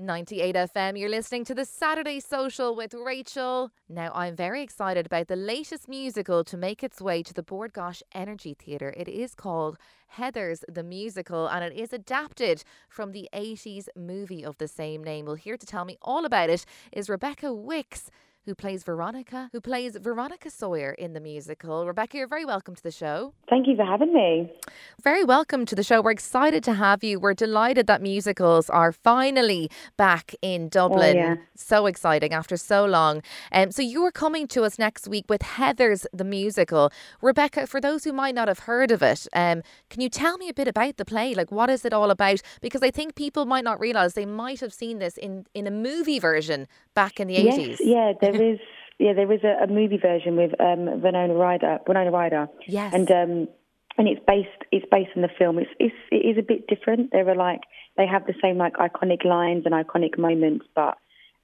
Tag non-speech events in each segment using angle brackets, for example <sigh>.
98 FM, you're listening to the Saturday Social with Rachael. Now, I'm very excited about the latest musical to make its way to the Bord Gáis Energy Theatre. It is called Heathers the Musical and it is adapted from the 80s movie of the same name. Well, here to tell me all about it is Rebecca Wickes who plays Veronica, who plays Veronica Sawyer in the musical. Rebecca, you're very welcome to the show. Thank you for having me. Very welcome to the show. We're excited to have you. We're delighted that musicals are finally back in Dublin. Oh, yeah. So exciting after so long. Um, so you are coming to us next week with Heathers the musical. Rebecca, for those who might not have heard of it, um, can you tell me a bit about the play? Like, what is it all about? Because I think people might not realise they might have seen this in, in a movie version back in the yes, 80s. Yeah, there is. Yeah, there was a, a movie version with um, Winona Ryder. Winona Ryder. Yes. And um, and it's based it's based on the film. It's, it's it is a bit different. There are like they have the same like iconic lines and iconic moments, but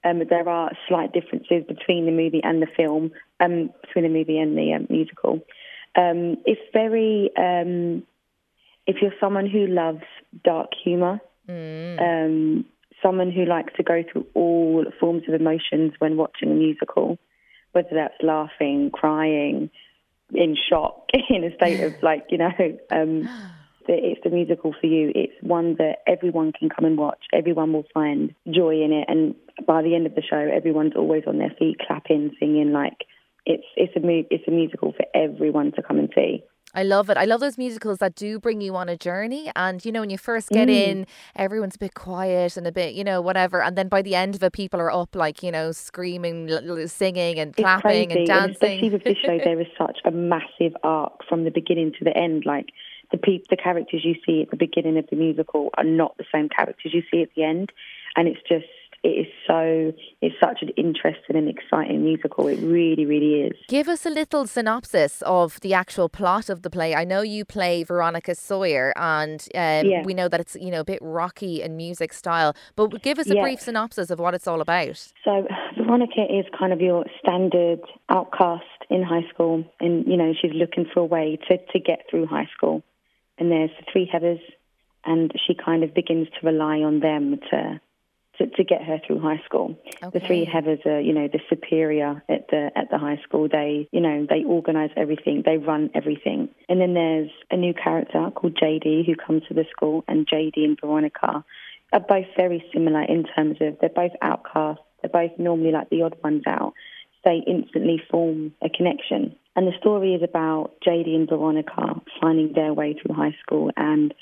um, there are slight differences between the movie and the film, um, between the movie and the um, musical. Um, it's very um, if you're someone who loves dark humor, mm. Someone who likes to go through all forms of emotions when watching a musical, whether that's laughing, crying, in shock, <laughs> in a state of like, you know, um, <gasps> it's the musical for you. It's one that everyone can come and watch. Everyone will find joy in it, and by the end of the show, everyone's always on their feet, clapping, singing. Like it's it's a it's a musical for everyone to come and see. I love it. I love those musicals that do bring you on a journey. And, you know, when you first get mm. in, everyone's a bit quiet and a bit, you know, whatever. And then by the end of it, people are up, like, you know, screaming, singing and clapping and dancing. And especially with this show, there is <laughs> such a massive arc from the beginning to the end. Like, the, pe- the characters you see at the beginning of the musical are not the same characters you see at the end. And it's just it is so it's such an interesting and exciting musical. It really, really is. Give us a little synopsis of the actual plot of the play. I know you play Veronica Sawyer, and um, yeah. we know that it's you know a bit rocky in music style. But give us a brief synopsis of what it's all about. So Veronica is kind of your standard outcast in high school, and you know she's looking for a way to to get through high school. And there's the three Heathers, and she kind of begins to rely on them to to, to get her through high school. Okay. The three Heathers are, you know, the superior at the at the high school. They, you know, they organise everything, they run everything. And then there's a new character called JD who comes to the school, and JD and Veronica are both very similar in terms of they're both outcasts. They're both normally like the odd ones out. They instantly form a connection. And the story is about JD and Veronica finding their way through high school and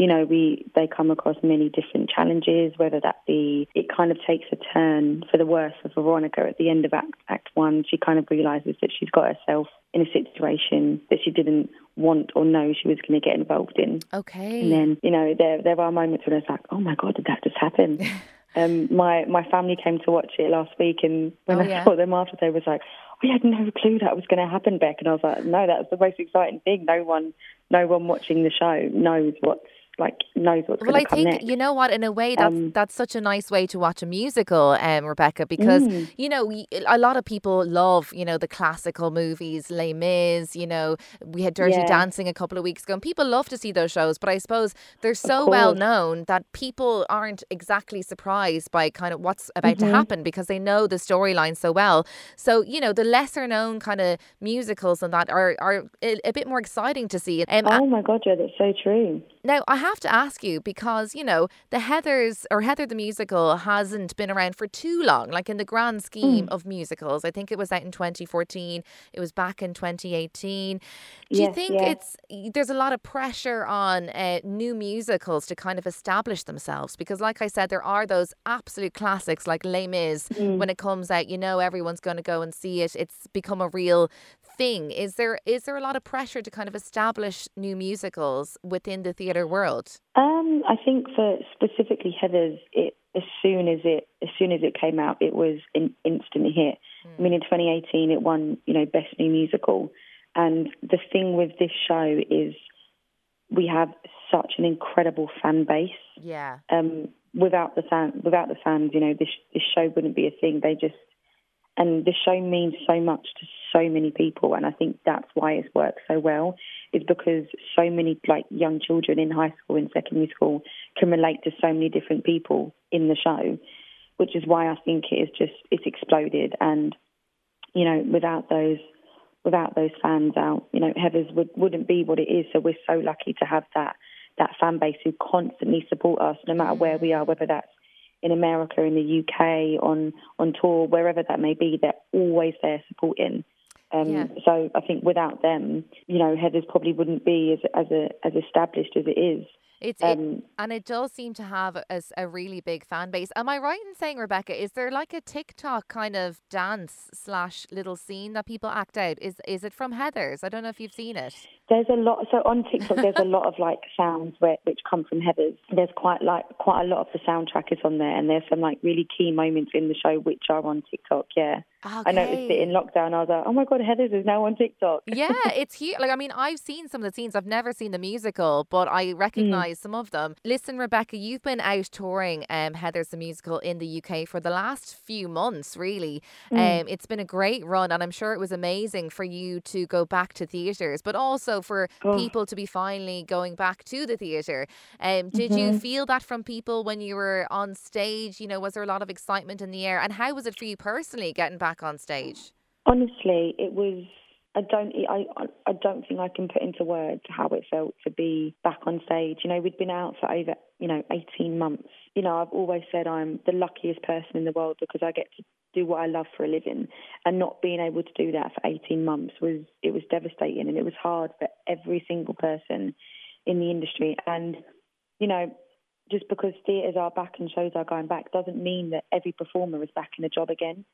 you know, we they come across many different challenges, whether that be it kind of takes a turn for the worse for Veronica at the end of Act, act One. She kind of realizes that she's got herself in a situation that she didn't want or know she was going to get involved in. Okay. And then, you know, there there are moments when it's like, oh my god, did that just happen? <laughs> um, my my family came to watch it last week, and when oh, I yeah. saw them after, they was like, we had no clue that was going to happen, Beck. And I was like, no, that's the most exciting thing. No one, no one watching the show knows what's like knows what's well, going to come next. you know what? In a way, that's um, that's such a nice way to watch a musical, um, Rebecca, because mm. you know a lot of people love you know the classical movies, Les Mis. You know, we had Dirty yeah. Dancing a couple of weeks ago, and people love to see those shows. But I suppose they're so well known that people aren't exactly surprised by kind of what's about mm-hmm. to happen because they know the storyline so well. So you know, the lesser known kind of musicals and that are are a, a bit more exciting to see. Um, oh my god, yeah, that's so true. Now, I have to ask you because, you know, the Heathers or Heather the musical hasn't been around for too long, like in the grand scheme mm. of musicals. I think it was out in 2014, it was back in 2018. Do yes, you think yes. it's there's a lot of pressure on uh, new musicals to kind of establish themselves? Because, like I said, there are those absolute classics like Les Mis. Mm. When it comes out, you know, everyone's going to go and see it. It's become a real thing. Is there is there a lot of pressure to kind of establish new musicals within the theatre world? Um, I think for specifically Heathers, it as soon as it as soon as it came out, it was an instant hit. Mm. I mean, in 2018, it won you know best new musical, and the thing with this show is we have such an incredible fan base. Yeah. Um, without the fan, without the fans, you know, this this show wouldn't be a thing. They just and the show means so much to so many people, and I think that's why it's worked so well. Is because so many like young children in high school and secondary school can relate to so many different people in the show, which is why I think it is just it's exploded. And you know, without those without those fans out, you know, Heathers would wouldn't be what it is. So we're so lucky to have that that fan base who constantly support us, no matter where we are, whether that's in America, in the UK, on on tour, wherever that may be. They're always there supporting. Um, yeah. So I think without them, you know, Heathers probably wouldn't be as as a, as established as it is. It's um, it, and it does seem to have a, a really big fan base. Am I right in saying, Rebecca? Is there like a TikTok kind of dance slash little scene that people act out? Is is it from Heathers? I don't know if you've seen it. There's a lot. So on TikTok, there's a lot of like sounds where, which come from Heathers. There's quite like quite a lot of the soundtrack is on there, and there's some like really key moments in the show which are on TikTok. Yeah. Okay. I noticed it in lockdown. I was like, oh my God, Heathers is now on TikTok. yeah, it's huge. Like, I mean, I've seen some of the scenes. I've never seen the musical, but I mm. recognize mm. some of them. Listen, Rebecca, you've been out touring um, Heathers the musical in the UK for the last few months, really. Mm. Um, it's been a great run, and I'm sure it was amazing for you to go back to theatres, but also for oh. people to be finally going back to the theatre. Um, did mm-hmm. you feel that from people when you were on stage? You know, was there a lot of excitement in the air? And how was it for you personally getting back? back on stage? Honestly, it was. I don't. I. I don't think I can put into words how it felt to be back on stage. You know, we'd been out for over, you know, 18 months. You know, I've always said I'm the luckiest person in the world because I get to do what I love for a living, and not being able to do that for 18 months was it was devastating, and it was hard for every single person in the industry. And you know, just because theatres are back and shows are going back doesn't mean that every performer is back in a job again.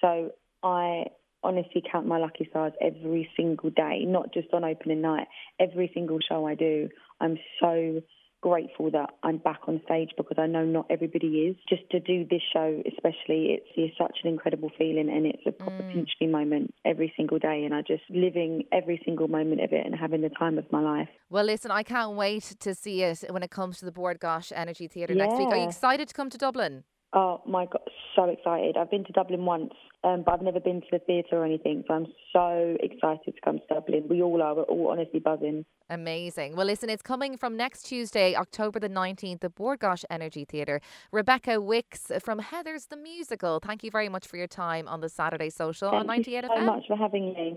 So I honestly count my lucky stars every single day, not just on opening night. Every single show I do, I'm so grateful that I'm back on stage because I know not everybody is. Just to do this show, especially, it's, it's such an incredible feeling and it's a proper mm. pinch me moment every single day. And I just living every single moment of it and having the time of my life. Well, listen, I can't wait to see it when it comes to the Bord Gáis Energy Theatre yeah. next week. Are you excited to come to Dublin? Oh my god, so excited! I've been to Dublin once, um, but I've never been to the theatre or anything. So I'm so excited to come to Dublin. We all are. We're all honestly buzzing. Amazing. Well, listen, it's coming from next Tuesday, October the 19th, the Bord Gáis Energy Theatre. Rebecca Wickes from Heathers the Musical. Thank you very much for your time on the Saturday Social Thank on 98 you so much for having me.